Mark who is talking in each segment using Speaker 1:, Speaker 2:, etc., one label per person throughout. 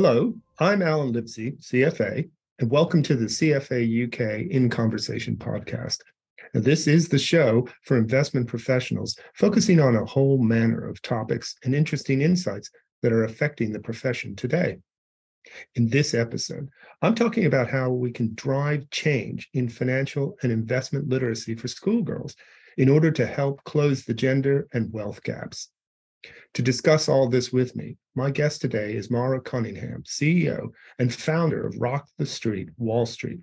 Speaker 1: Hello, I'm Alan Livsey, CFA, and welcome to the CFA UK In Conversation podcast. This is the show for investment professionals focusing on a whole manner of topics and interesting insights that are affecting the profession today. In this episode, I'm talking about how we can drive change in financial and investment literacy for schoolgirls in order to help close the gender and wealth gaps. To discuss all this with me, my guest today is Maura Cunningham, CEO and founder of Rock the Street, Wall Street,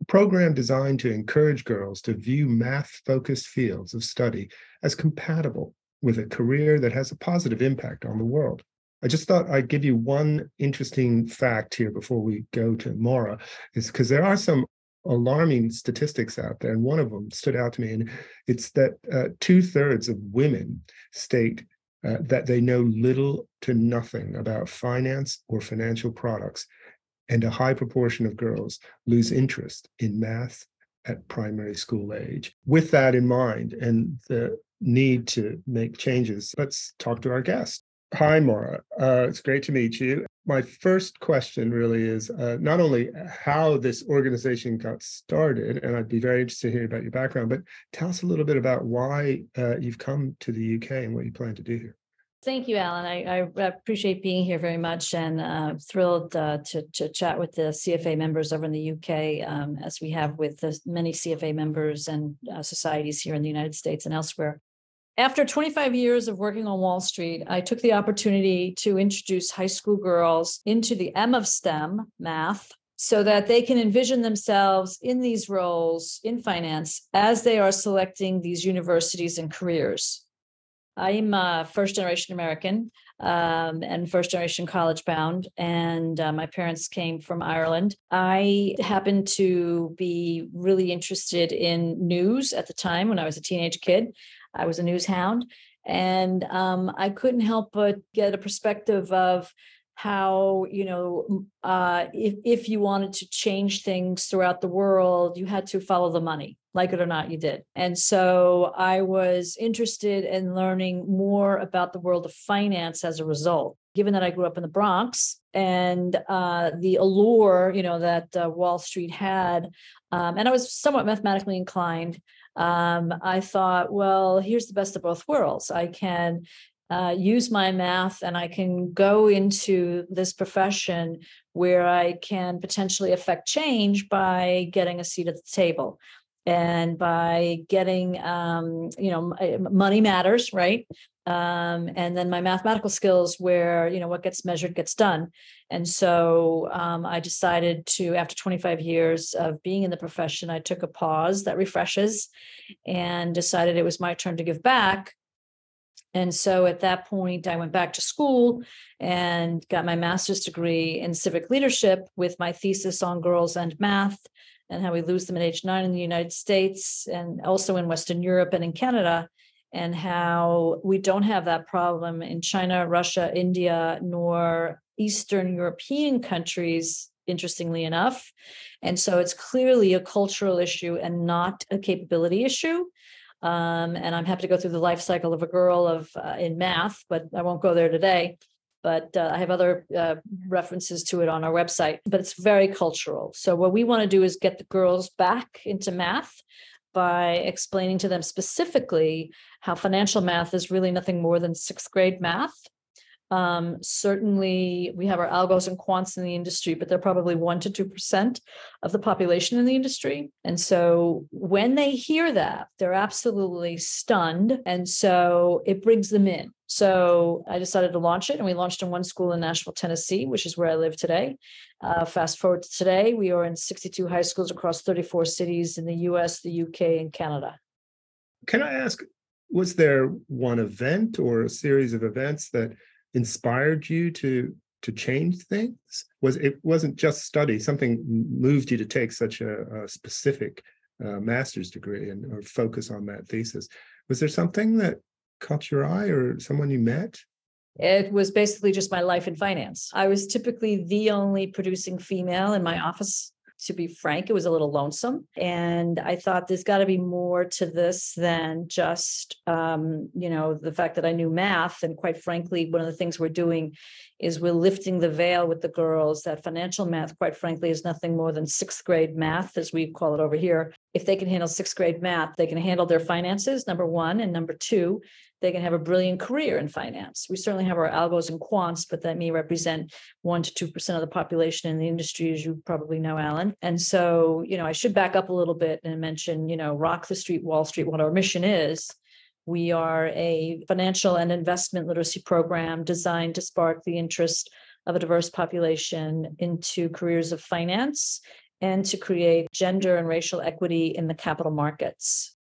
Speaker 1: a program designed to encourage girls to view math focused fields of study as compatible with a career that has a positive impact on the world. I just thought I'd give you one interesting fact here before we go to Maura, is because there are some alarming statistics out there, and one of them stood out to me, and it's that uh, two thirds of women state uh, that they know little to nothing about finance or financial products, and a high proportion of girls lose interest in math at primary school age. With that in mind and the need to make changes, let's talk to our guest. Hi, Maura. Uh, it's great to meet you. My first question really is uh, not only how this organization got started, and I'd be very interested to hear about your background, but tell us a little bit about why uh, you've come to the UK and what you plan to do here.
Speaker 2: Thank you, Alan. I, I appreciate being here very much and uh, thrilled uh, to, to chat with the CFA members over in the UK, um, as we have with the many CFA members and uh, societies here in the United States and elsewhere. After 25 years of working on Wall Street, I took the opportunity to introduce high school girls into the M of STEM, math, so that they can envision themselves in these roles in finance as they are selecting these universities and careers. I'm a first generation American um, and first generation college bound, and uh, my parents came from Ireland. I happened to be really interested in news at the time when I was a teenage kid. I was a news hound, and um, I couldn't help but get a perspective of how you know uh, if if you wanted to change things throughout the world, you had to follow the money, like it or not, you did. And so I was interested in learning more about the world of finance as a result. Given that I grew up in the Bronx and uh, the allure, you know, that uh, Wall Street had, um, and I was somewhat mathematically inclined um, I thought, well, here's the best of both worlds. I can uh, use my math and I can go into this profession where I can potentially affect change by getting a seat at the table and by getting um, you know money matters right um, and then my mathematical skills where you know what gets measured gets done. And so um, i decided to after 25 years of being in the profession i took a pause that refreshes and decided it was my turn to give back. And so at that point, I went back to school and got my master's degree in civic leadership with my thesis on girls and math and how we lose them at age nine in the United States and also in Western Europe and in Canada, and how we don't have that problem in China, Russia, India, nor Eastern European countries, interestingly enough. And so it's clearly a cultural issue and not a capability issue. Um, and I'm happy to go through the life cycle of a girl of uh, in math, but I won't go there today but uh, I have other uh, references to it on our website. But it's very cultural. So, what we want to do is get the girls back into math by explaining to them specifically how financial math is really nothing more than sixth grade math. Um, certainly, we have our algos and quants in the industry, but they're probably one to two percent of the population in the industry. And so, when they hear that, they're absolutely stunned, and so it brings them in. So I decided to launch it, and we launched in one school in Nashville, Tennessee, which is where I live today. Uh, fast forward to today, we are in 62 high schools across 34 cities in the US, the UK, and Canada.
Speaker 1: Can I ask, was there one event or a series of events that inspired you to to change things? Was it wasn't just study? Something moved you to take such a, a specific uh, master's degree and or focus on that thesis. Was there something that caught your eye, or someone you met?
Speaker 2: It was basically just my life in finance. I was typically the only producing female in my office To be frank, it was a little lonesome. And I thought there's got to be more to this than just, um, you know, the fact that I knew math. And quite frankly, one of the things we're doing is we're lifting the veil with the girls that financial math, quite frankly, is nothing more than sixth grade math, as we call it over here. If they can handle sixth grade math, they can handle their finances, number one. And number two, they can have a brilliant career in finance. We certainly have our algos and quants, but that may represent one to two percent of the population in the industry, as you probably know, Alan. And so, you know, I should back up a little bit and mention, you know, rock the street, Wall Street, what our mission is. We are a financial and investment literacy program designed to spark the interest of a diverse population into careers of finance and to create gender and racial equity in the capital markets.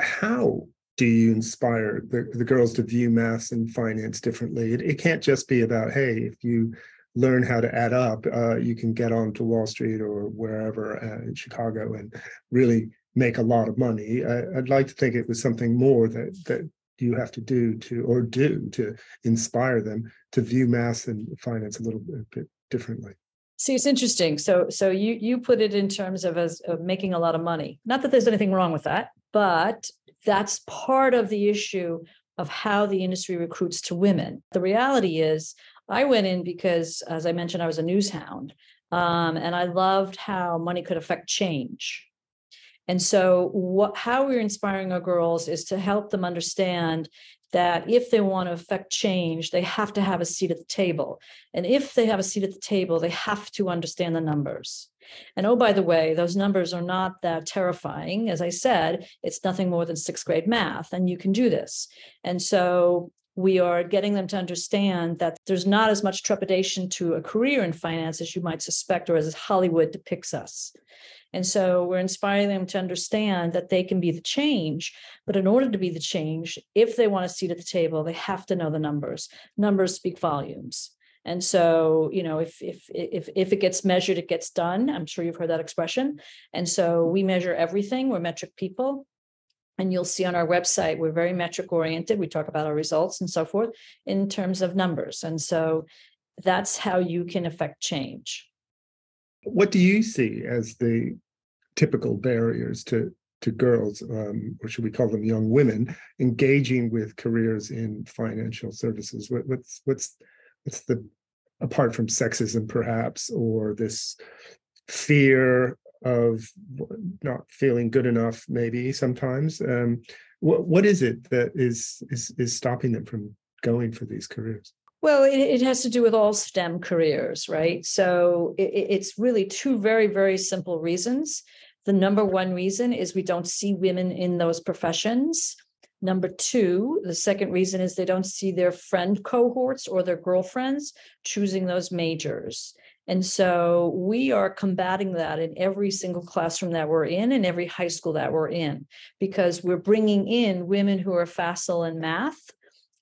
Speaker 1: How do you inspire the, the girls to view math and finance differently? It, it can't just be about, hey, if you learn how to add up, uh, you can get on to Wall Street or wherever uh, in Chicago and really make a lot of money. I, would like to think it was something more that that you have to do to or do to inspire them to view math and finance a little bit differently.
Speaker 2: See, it's interesting. So, so you you put it in terms of as of making a lot of money. Not that there's anything wrong with that, but that's part of the issue of how the industry recruits to women. The reality is, I went in because, as I mentioned, I was a news hound, um, and I loved how money could affect change. And so, what, how we're inspiring our girls is to help them understand that if they want to affect change, they have to have a seat at the table. And if they have a seat at the table, they have to understand the numbers. And oh, by the way, those numbers are not that terrifying. As I said, it's nothing more than sixth grade math, and you can do this. And so we are getting them to understand that there's not as much trepidation to a career in finance as you might suspect or as Hollywood depicts us. And so we're inspiring them to understand that they can be the change. But in order to be the change, if they want a seat at the table, they have to know the numbers. Numbers speak volumes. And so, you know, if if if if it gets measured, it gets done. I'm sure you've heard that expression. And so we measure everything. We're metric people. And you'll see on our website, we're very metric oriented. We talk about our results and so forth in terms of numbers. And so that's how you can affect change.
Speaker 1: What do you see as the typical barriers to to girls, um, or should we call them young women, engaging with careers in financial services? What, what's what's what's the apart from sexism, perhaps, or this fear of not feeling good enough, maybe sometimes. Um, what what is it that is is is stopping them from going for these careers?
Speaker 2: Well, it, it, has to do with all STEM careers, right? So it, it's really two very, very simple reasons. The number one reason is we don't see women in those professions. Number two, the second reason is they don't see their friend cohorts or their girlfriends choosing those majors. And so we are combating that in every single classroom that we're in and every high school that we're in, because we're bringing in women who are facile in math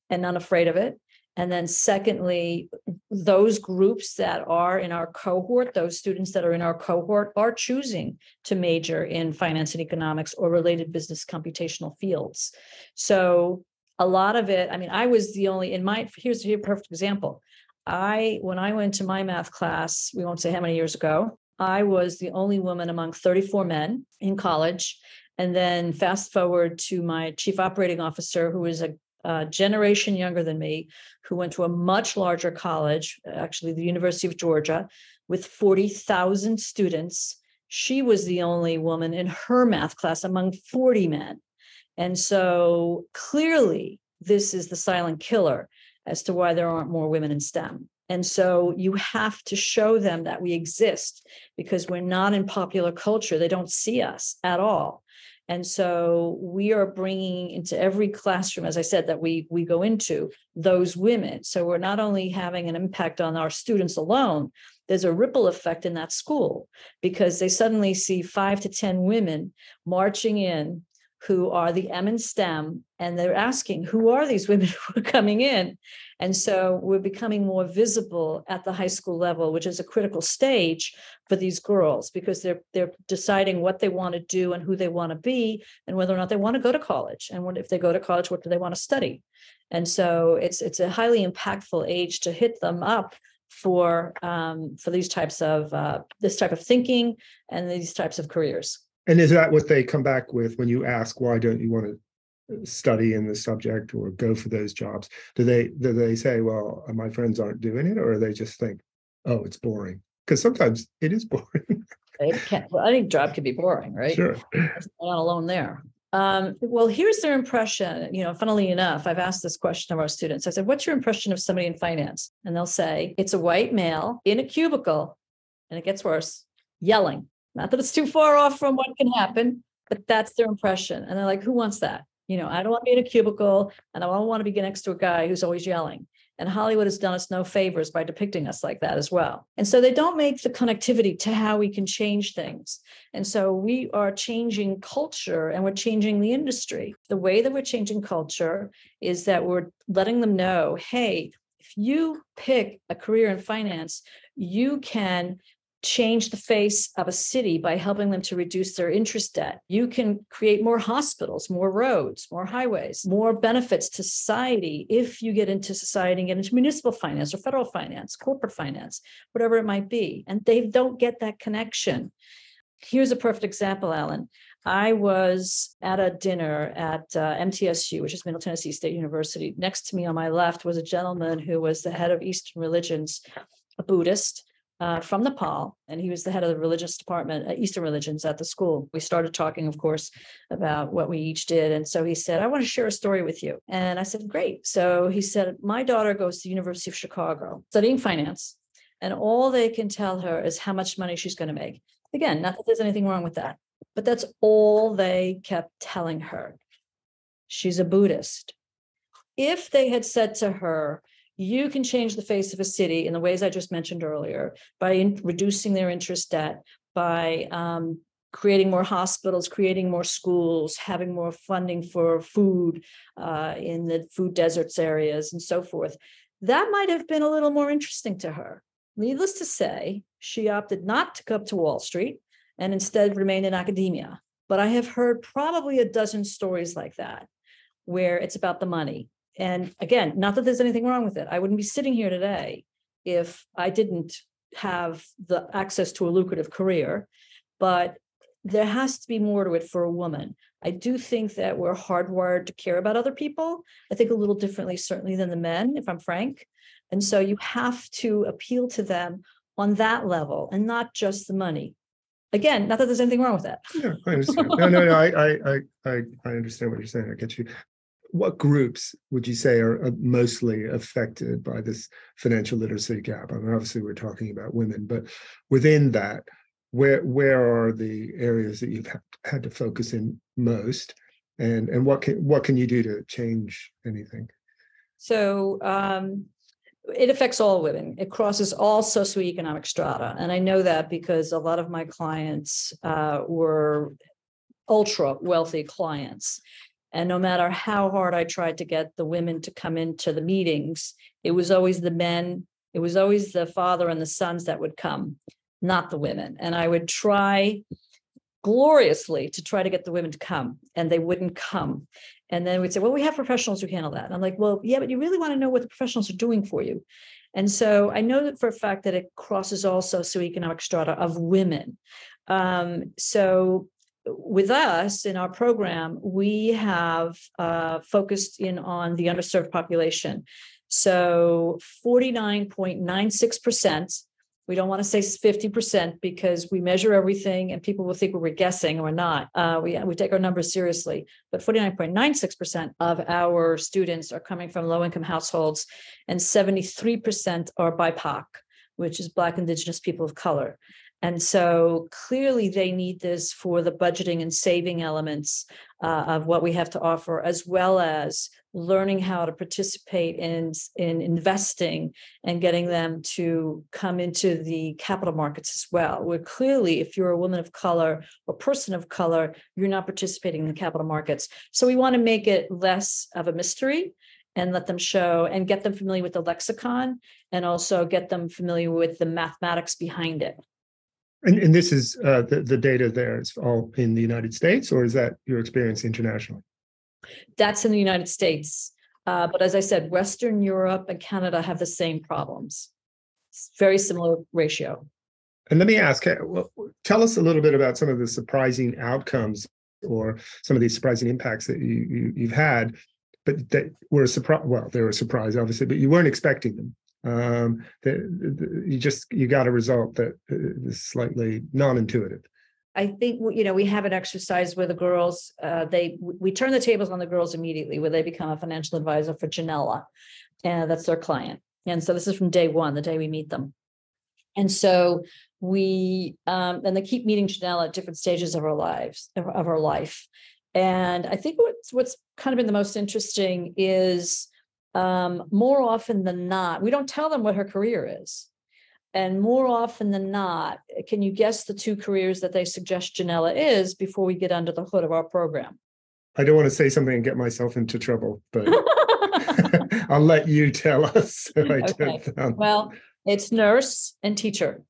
Speaker 2: and unafraid of it and then secondly, those groups that are in our cohort, those students that are in our cohort are choosing to major in finance and economics or related business computational fields. So a lot of it, I mean, I was the only in my here's a perfect example. I when I went to my math class, we won't say how many years ago, I was the only woman among 34 men in college. And then fast forward to my chief operating officer, who is a a generation younger than me who went to a much larger college, actually the University of Georgia, with 40,000 students. She was the only woman in her math class among 40 men. And so clearly, this is the silent killer as to why there aren't more women in STEM. And so you have to show them that we exist because we're not in popular culture. They don't see us at all. And so we are bringing into every classroom, as I said, that we we go into those women. So we're not only having an impact on our students alone, there's a ripple effect in that school because they suddenly see five to 10 women marching in who are the M and STEM, and they're asking, who are these women who are coming in? And so we're becoming more visible at the high school level, which is a critical stage for these girls because they're they're deciding what they want to do and who they want to be, and whether or not they want to go to college. And what if they go to college, what do they want to study? And so it's it's a highly impactful age to hit them up for um, for these types of uh, this type of thinking and these types of careers.
Speaker 1: And is that what they come back with when you ask why don't you want to study in the subject or go for those jobs? Do they do they say, well, my friends aren't doing it, or they just think, oh, it's boring? Because sometimes it is boring.
Speaker 2: It can, well, any job can be boring, right?
Speaker 1: sure.
Speaker 2: not alone there. Um, well, here's their impression. You know, funnily enough, I've asked this question of our students. I said, What's your impression of somebody in finance? And they'll say, It's a white male in a cubicle, and it gets worse, yelling. Not that it's too far off from what can happen, but that's their impression. And they're like, Who wants that? You know, I don't want to be in a cubicle and I don't want to be next to a guy who's always yelling. And Hollywood has done us no favors by depicting us like that as well. And so they don't make the connectivity to how we can change things. And so we are changing culture and we're changing the industry. The way that we're changing culture is that we're letting them know hey, if you pick a career in finance, you can change the face of a city by helping them to reduce their interest debt. You can create more hospitals, more roads, more highways, more benefits to society if you get into society and get into municipal finance or federal finance, corporate finance, whatever it might be. And they don't get that connection. Here's a perfect example, Alan. I was at a dinner at uh, MTSU, which is Middle Tennessee State University. Next to me on my left was a gentleman who was the head of Eastern religions, a Buddhist uh, from Nepal, and he was the head of the religious department, Eastern religions at the school. We started talking, of course, about what we each did. And so he said, I want to share a story with you. And I said, Great. So he said, My daughter goes to the University of Chicago studying finance, and all they can tell her is how much money she's going to make. Again, not that there's anything wrong with that, but that's all they kept telling her. She's a Buddhist. If they had said to her, you can change the face of a city in the ways I just mentioned earlier by in, reducing their interest debt, by um, creating more hospitals, creating more schools, having more funding for food uh, in the food deserts areas, and so forth. That might have been a little more interesting to her. Needless to say, she opted not to come to Wall Street and instead remain in academia. But I have heard probably a dozen stories like that, where it's about the money and again, not that there's anything wrong with it. I wouldn't be sitting here today if I didn't have the access to a lucrative career, but there has to be more to it for a woman. I do think that we're hardwired to care about other people. I think a little differently, certainly, than the men, if I'm frank. And so you have to appeal to them on that level and not just the money. Again, not that there's anything wrong with that.
Speaker 1: Yeah, I understand. No, no, no. I, I, I, I understand what you're saying. I get you what groups would you say are mostly affected by this financial literacy gap? I mean, obviously we're talking about women, but within that, where where are the areas that you've had to focus in most, and and what can what can you do to change anything?
Speaker 2: So um, it affects all women. It crosses all socioeconomic strata, and I know that because a lot of my clients uh, were ultra wealthy clients and no matter how hard I tried to get the women to come into the meetings, it was always the men, it was always the father and the sons that would come, not the women. And I would try gloriously to try to get the women to come, and they wouldn't come. And then we'd say, Well, we have professionals who handle that. And I'm like, Well, yeah, but you really want to know what the professionals are doing for you. And so I know that for a fact that it crosses all socioeconomic strata of women. Um, so with us in our program, we have uh, focused in on the underserved population. So 49.96%, we don't want to say 50% because we measure everything and people will think we're guessing or not. Uh, we, we take our numbers seriously, but 49.96% of our students are coming from low income households and 73% are BIPOC, which is Black, Indigenous people of color. And so clearly they need this for the budgeting and saving elements uh, of what we have to offer, as well as learning how to participate in, in investing and getting them to come into the capital markets as well. Where clearly, if you're a woman of color or person of color, you're not participating in the capital markets. So we want to make it less of a mystery and let them show and get them familiar with the lexicon and also get them familiar with the mathematics behind it.
Speaker 1: And, and this is uh, the, the data there is all in the United States, or is that your experience internationally?
Speaker 2: That's in the United States. Uh, but as I said, Western Europe and Canada have the same problems. very similar ratio.
Speaker 1: And let me ask, tell us a little bit about some of the surprising outcomes or some of these surprising impacts that you, you have had, but that were a surprise. Well, they were a surprise, obviously, but you weren't expecting them. Um, that you just you got a result that uh, slightly non-intuitive.
Speaker 2: I think you know we have an exercise where the girls uh, they we turn the tables on the girls immediately where they become a financial advisor for Janella, and that's their client. And so this is from day one, the day we meet them. And so we um, and they keep meeting Janelle at different stages of our lives of our life. And I think what's what's kind of been the most interesting is um, more often than not, we don't tell them what her career is. And more often than not, can you guess the two careers that they suggest Janella is before we get under the hood of our program?
Speaker 1: I don't want to say something and get myself into trouble, but I'll let you tell us.
Speaker 2: Okay. Well, it's nurse and teacher.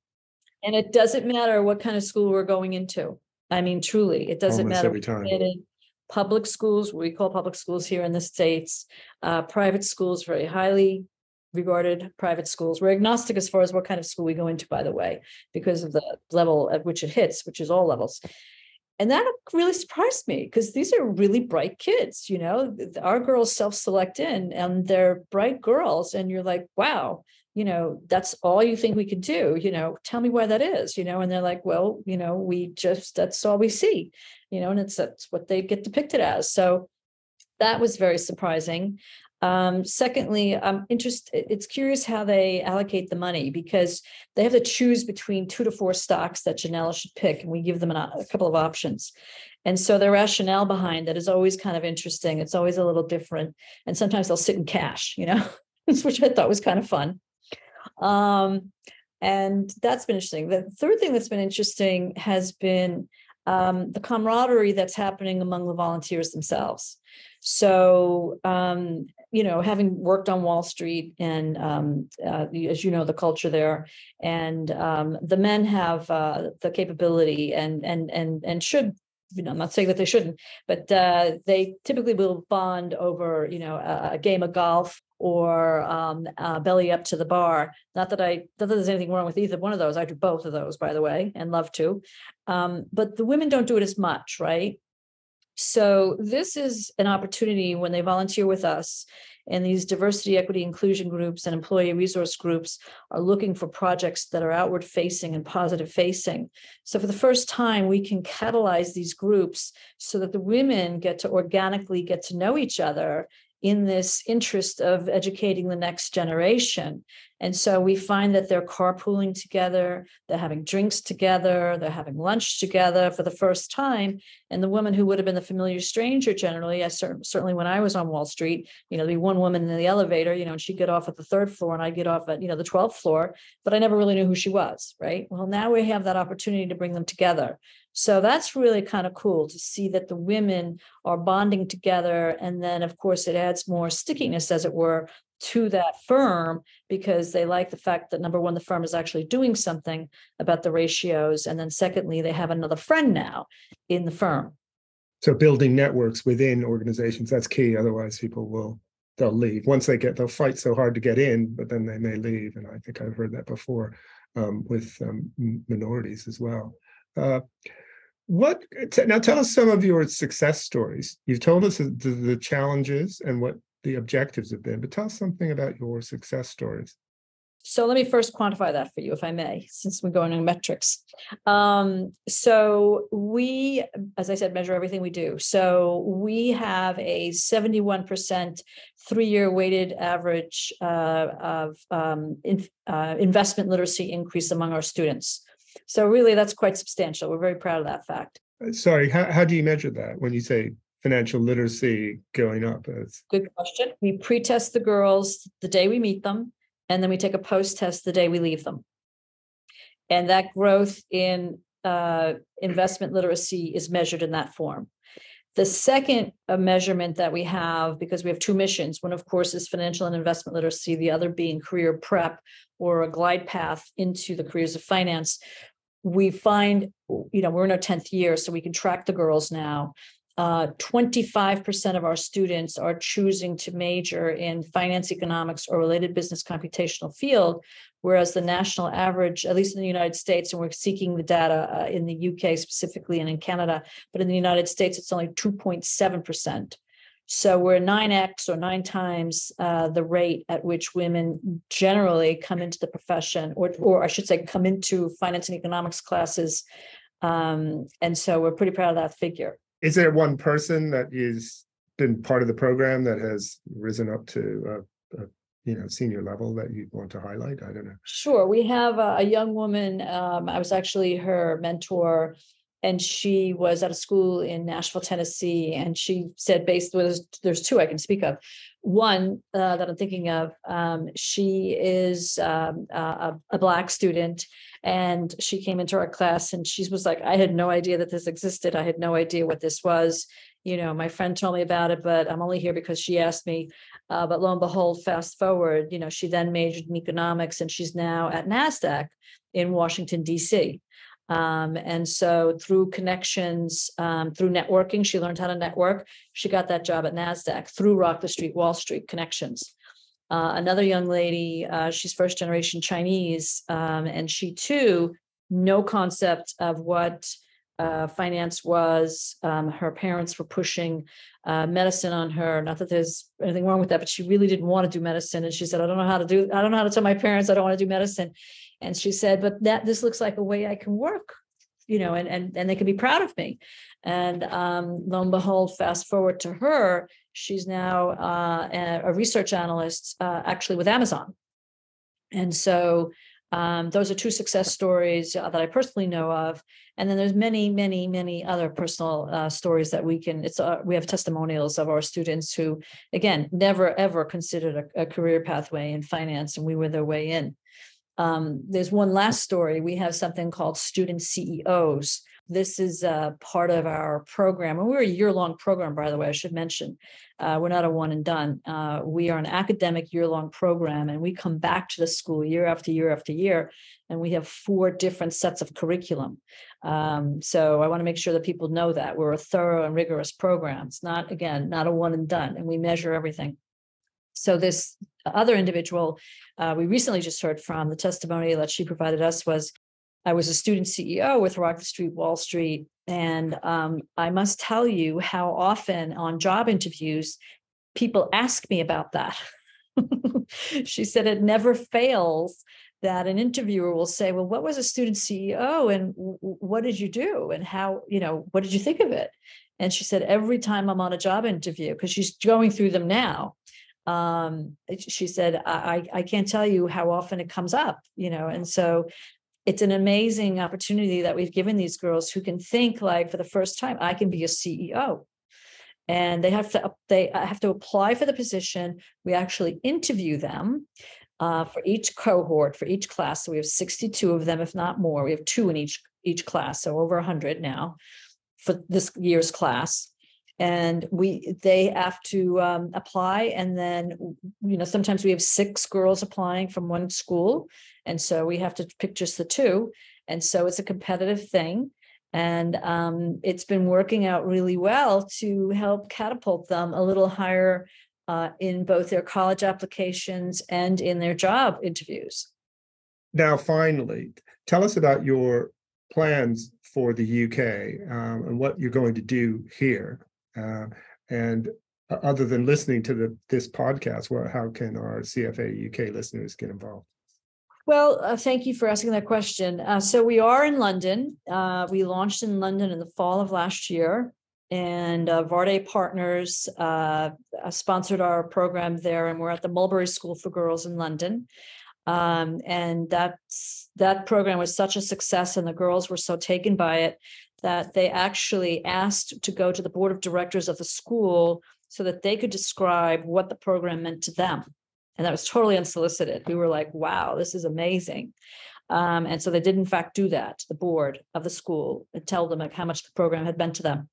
Speaker 2: And it doesn't matter what kind of school we're going into. I mean, truly, it doesn't
Speaker 1: Almost
Speaker 2: matter.
Speaker 1: Every time.
Speaker 2: Public schools, we call public schools here in the States, uh, private schools, very highly regarded private schools. We're agnostic as far as what kind of school we go into, by the way, because of the level at which it hits, which is all levels. And that really surprised me because these are really bright kids, you know. Our girls self-select in and they're bright girls, and you're like, wow, you know, that's all you think we could do, you know, tell me why that is, you know, and they're like, well, you know, we just, that's all we see, you know, and it's, that's what they get depicted as. So that was very surprising. Um, secondly, I'm interested, it's curious how they allocate the money because they have to choose between two to four stocks that Janella should pick, and we give them an, a couple of options. And so the rationale behind that is always kind of interesting. It's always a little different. And sometimes they'll sit in cash, you know, which I thought was kind of fun. Um, and that's been interesting. The third thing that's been interesting has been um, the camaraderie that's happening among the volunteers themselves. So, um, you know, having worked on Wall Street and, um, uh, as you know, the culture there, and um, the men have uh, the capability and and and and should you know, I'm not saying that they shouldn't, but uh, they typically will bond over, you know, a, a game of golf or um, uh, belly up to the bar. Not that I, not that there's anything wrong with either one of those. I do both of those, by the way, and love to. Um, but the women don't do it as much, right? So this is an opportunity when they volunteer with us and these diversity, equity, inclusion groups and employee resource groups are looking for projects that are outward facing and positive facing. So for the first time, we can catalyze these groups so that the women get to organically get to know each other in this interest of educating the next generation. And so we find that they're carpooling together, they're having drinks together, they're having lunch together for the first time. And the woman who would have been the familiar stranger generally, I certainly when I was on Wall Street, you know, there'd be one woman in the elevator, you know, and she'd get off at the third floor and I'd get off at, you know, the 12th floor, but I never really knew who she was, right? Well, now we have that opportunity to bring them together. So that's really kind of cool to see that the women are bonding together. And then, of course, it adds more stickiness, as it were, to that firm because they like the fact that number one, the firm is actually doing something about the ratios. And then, secondly, they have another friend now in the firm.
Speaker 1: So, building networks within organizations, that's key. Otherwise, people will they'll leave once they get they'll fight so hard to get in but then they may leave and i think i've heard that before um, with um, minorities as well uh, what now? Tell us some of your success stories. You've told us the, the challenges and what the objectives have been, but tell us something about your success stories.
Speaker 2: So let me first quantify that for you, if I may, since we're going on metrics. Um, so we, as I said, measure everything we do. So we have a 71% three-year weighted average uh, of um, in, uh, investment literacy increase among our students. So really, that's quite substantial. We're very proud of that fact.
Speaker 1: Uh, sorry, how, how do you measure that when you say financial literacy going up? It's...
Speaker 2: Good question. We pre-test the girls the day we meet them, and then we take a post-test the day we leave them. And that growth in uh, investment literacy is measured in that form. The second uh, measurement that we have, because we have two missions, one, of course, is financial and investment literacy, the other being career prep or a glide path into the careers of finance. We find, you know, we're in our 10th year, so we can track the girls now. Uh, 25% of our students are choosing to major in finance, economics, or related business computational field, whereas the national average, at least in the United States, and we're seeking the data uh, in the UK specifically and in Canada, but in the United States, it's only 2.7%. So we're 9x or nine times uh, the rate at which women generally come into the profession, or, or I should say, come into finance and economics classes. Um, and so we're pretty proud of that figure
Speaker 1: is there one person that is been part of the program that has risen up to a, a you know senior level that you want to highlight? I don't know.
Speaker 2: Sure we have a, a young woman um, i was actually her mentor and she was at a school in nashville tennessee and she said based was there's two i can speak of one uh, that i'm thinking of um, she is um, a, a black student and she came into our class and she was like, I had no idea that this existed. I had no idea what this was. You know, my friend told me about it, but I'm only here because she asked me. Uh, but lo and behold, fast forward, you know, she then majored in economics and she's now at NASDAQ in Washington, D.C. Um, and so through connections, um, through networking, she learned how to network. She got that job at NASDAQ through Rock the Street, Wall Street connections. Uh, another young lady, uh, she's first generation Chinese, um, and she too, no concept of what uh, finance was. Um, her parents were pushing uh, medicine on her. Not that there's anything wrong with that, but she really didn't want to do medicine. And she said, I don't know how to do, I don't know how to tell my parents I don't want to do medicine. And she said, but that this looks like a way I can work, you know, and and and they can be proud of me. And um, lo and behold, fast forward to her, she's now uh, a, research analyst, uh, actually with Amazon. And so um, those are two success stories uh, that I personally know of. And then there's many, many, many other personal uh, stories that we can. It's uh, we have testimonials of our students who, again, never ever considered a, a career pathway in finance, and we were their way in. Um, there's one last story. We have something called student CEOs, this is a part of our program. And we're a year long program, by the way, I should mention. Uh, we're not a one and done. Uh, we are an academic year long program, and we come back to the school year after year after year. And we have four different sets of curriculum. Um, so I want to make sure that people know that we're a thorough and rigorous program. It's not, again, not a one and done, and we measure everything. So this other individual uh, we recently just heard from the testimony that she provided us was I was a student CEO with Rock the Street Wall Street. And um, I must tell you how often on job interviews, people ask me about that. she said it never fails that an interviewer will say, Well, what was a student CEO and what did you do? And how, you know, what did you think of it? And she said, Every time I'm on a job interview, because she's going through them now, um, she said, I, I can't tell you how often it comes up, you know, and so it's an amazing opportunity that we've given these girls who can think like for the first time i can be a ceo and they have to they have to apply for the position. We actually interview them uh, for each cohort for each class. So we have 62 of them if not more. We have two in each each class so over 100 now for this year's class and we they have to um, apply and then you know sometimes we have six girls applying from one school and so we have to pick just the two and so it's a competitive thing and um, it's been working out really well to help catapult them a little higher uh, in both their college applications and in their job interviews.
Speaker 1: Now finally tell us about your plans for the uk um, and what you're going to do here uh, and other than listening to the, this podcast, how can our CFA UK listeners get involved?
Speaker 2: Well, uh, thank you for asking that question. Uh, so we are in London. Uh, we launched in London in the fall of last year, and uh, Varde Partners uh, uh, sponsored our program there, and we're at the Mulberry School for Girls in London. Um, and that's that program was such a success, and the girls were so taken by it that they actually asked to go to the board of directors of the school so that they could describe what the program meant to them. And that was totally unsolicited. We were like, wow, this is amazing. Um, and so they did, in fact, do that to the board of the school and tell them like how much the program had meant to them.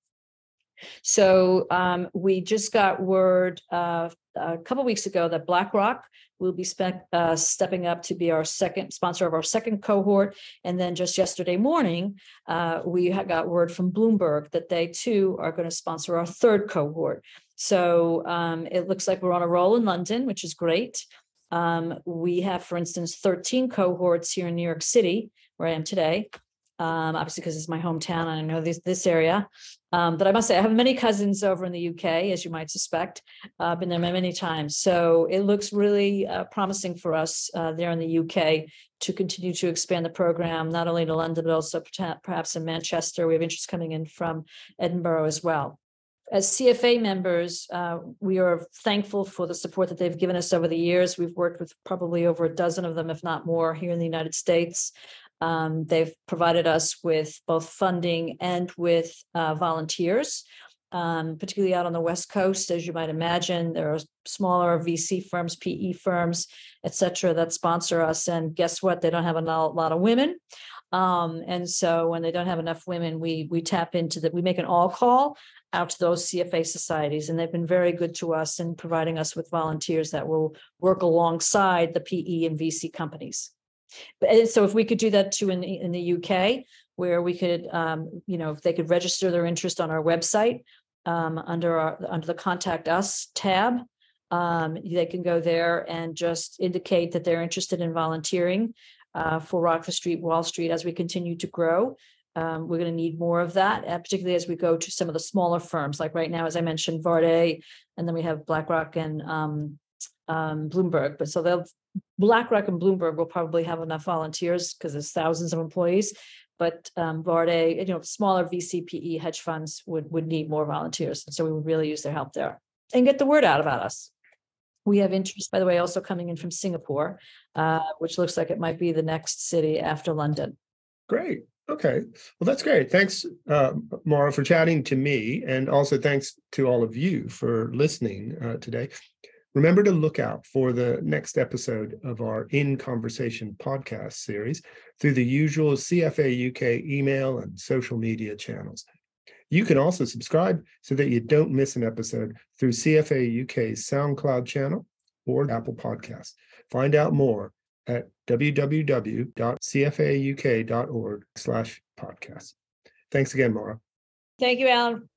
Speaker 2: So um, we just got word uh, a couple weeks ago that BlackRock will be uh, stepping up to be our second sponsor of our second cohort. And then just yesterday morning, uh, we got word from Bloomberg that they too are going to sponsor our third cohort. So um, it looks like we're on a roll in London, which is great. Um, we have, for instance, 13 cohorts here in New York City, where I am today um, obviously because it's my hometown and I know this this area. Um, but I must say I have many cousins over in the UK, as you might suspect. Uh, I've been there many times, so it looks really uh, promising for us uh, there in the UK to continue to expand the program, not only to London but also perhaps in Manchester. We have interest coming in from Edinburgh as well. As CFA members, uh, we are thankful for the support that they've given us over the years. We've worked with probably over a dozen of them, if not more, here in the United States. Um, they've provided us with both funding and with uh, volunteers, um, particularly out on the West Coast. As you might imagine, there are smaller VC firms, PE firms, et cetera, that sponsor us. And guess what? They don't have a lot of women. Um, and so when they don't have enough women, we we tap into that. We make an all call out to those CFA societies, and they've been very good to us in providing us with volunteers that will work alongside the PE and VC companies. But so if we could do that too in the, in the UK, where we could, um, you know, if they could register their interest on our website um, under our under the contact us tab, um, they can go there and just indicate that they're interested in volunteering uh, for Rock the Street, Wall Street as we continue to grow. Um, we're going to need more of that, particularly as we go to some of the smaller firms. Like right now, as I mentioned, Varde, and then we have BlackRock and um, um, Bloomberg. But so they'll BlackRock and Bloomberg will probably have enough volunteers because there's thousands of employees. But um, Varde, you know, smaller VCPE hedge funds would would need more volunteers, so we would really use their help there and get the word out about us. We have interest, by the way, also coming in from Singapore, uh, which looks like it might be the next city after London.
Speaker 1: Great. Okay. Well, that's great. Thanks, uh, Maura, for chatting to me. And also thanks to all of you for listening uh, today. Remember to look out for the next episode of our In Conversation podcast series through the usual CFA UK email and social media channels. You can also subscribe so that you don't miss an episode through CFA UK's SoundCloud channel or Apple Podcasts. Find out more at www.cfauk.org slash podcast. Thanks again, Maura.
Speaker 2: Thank you, Alan.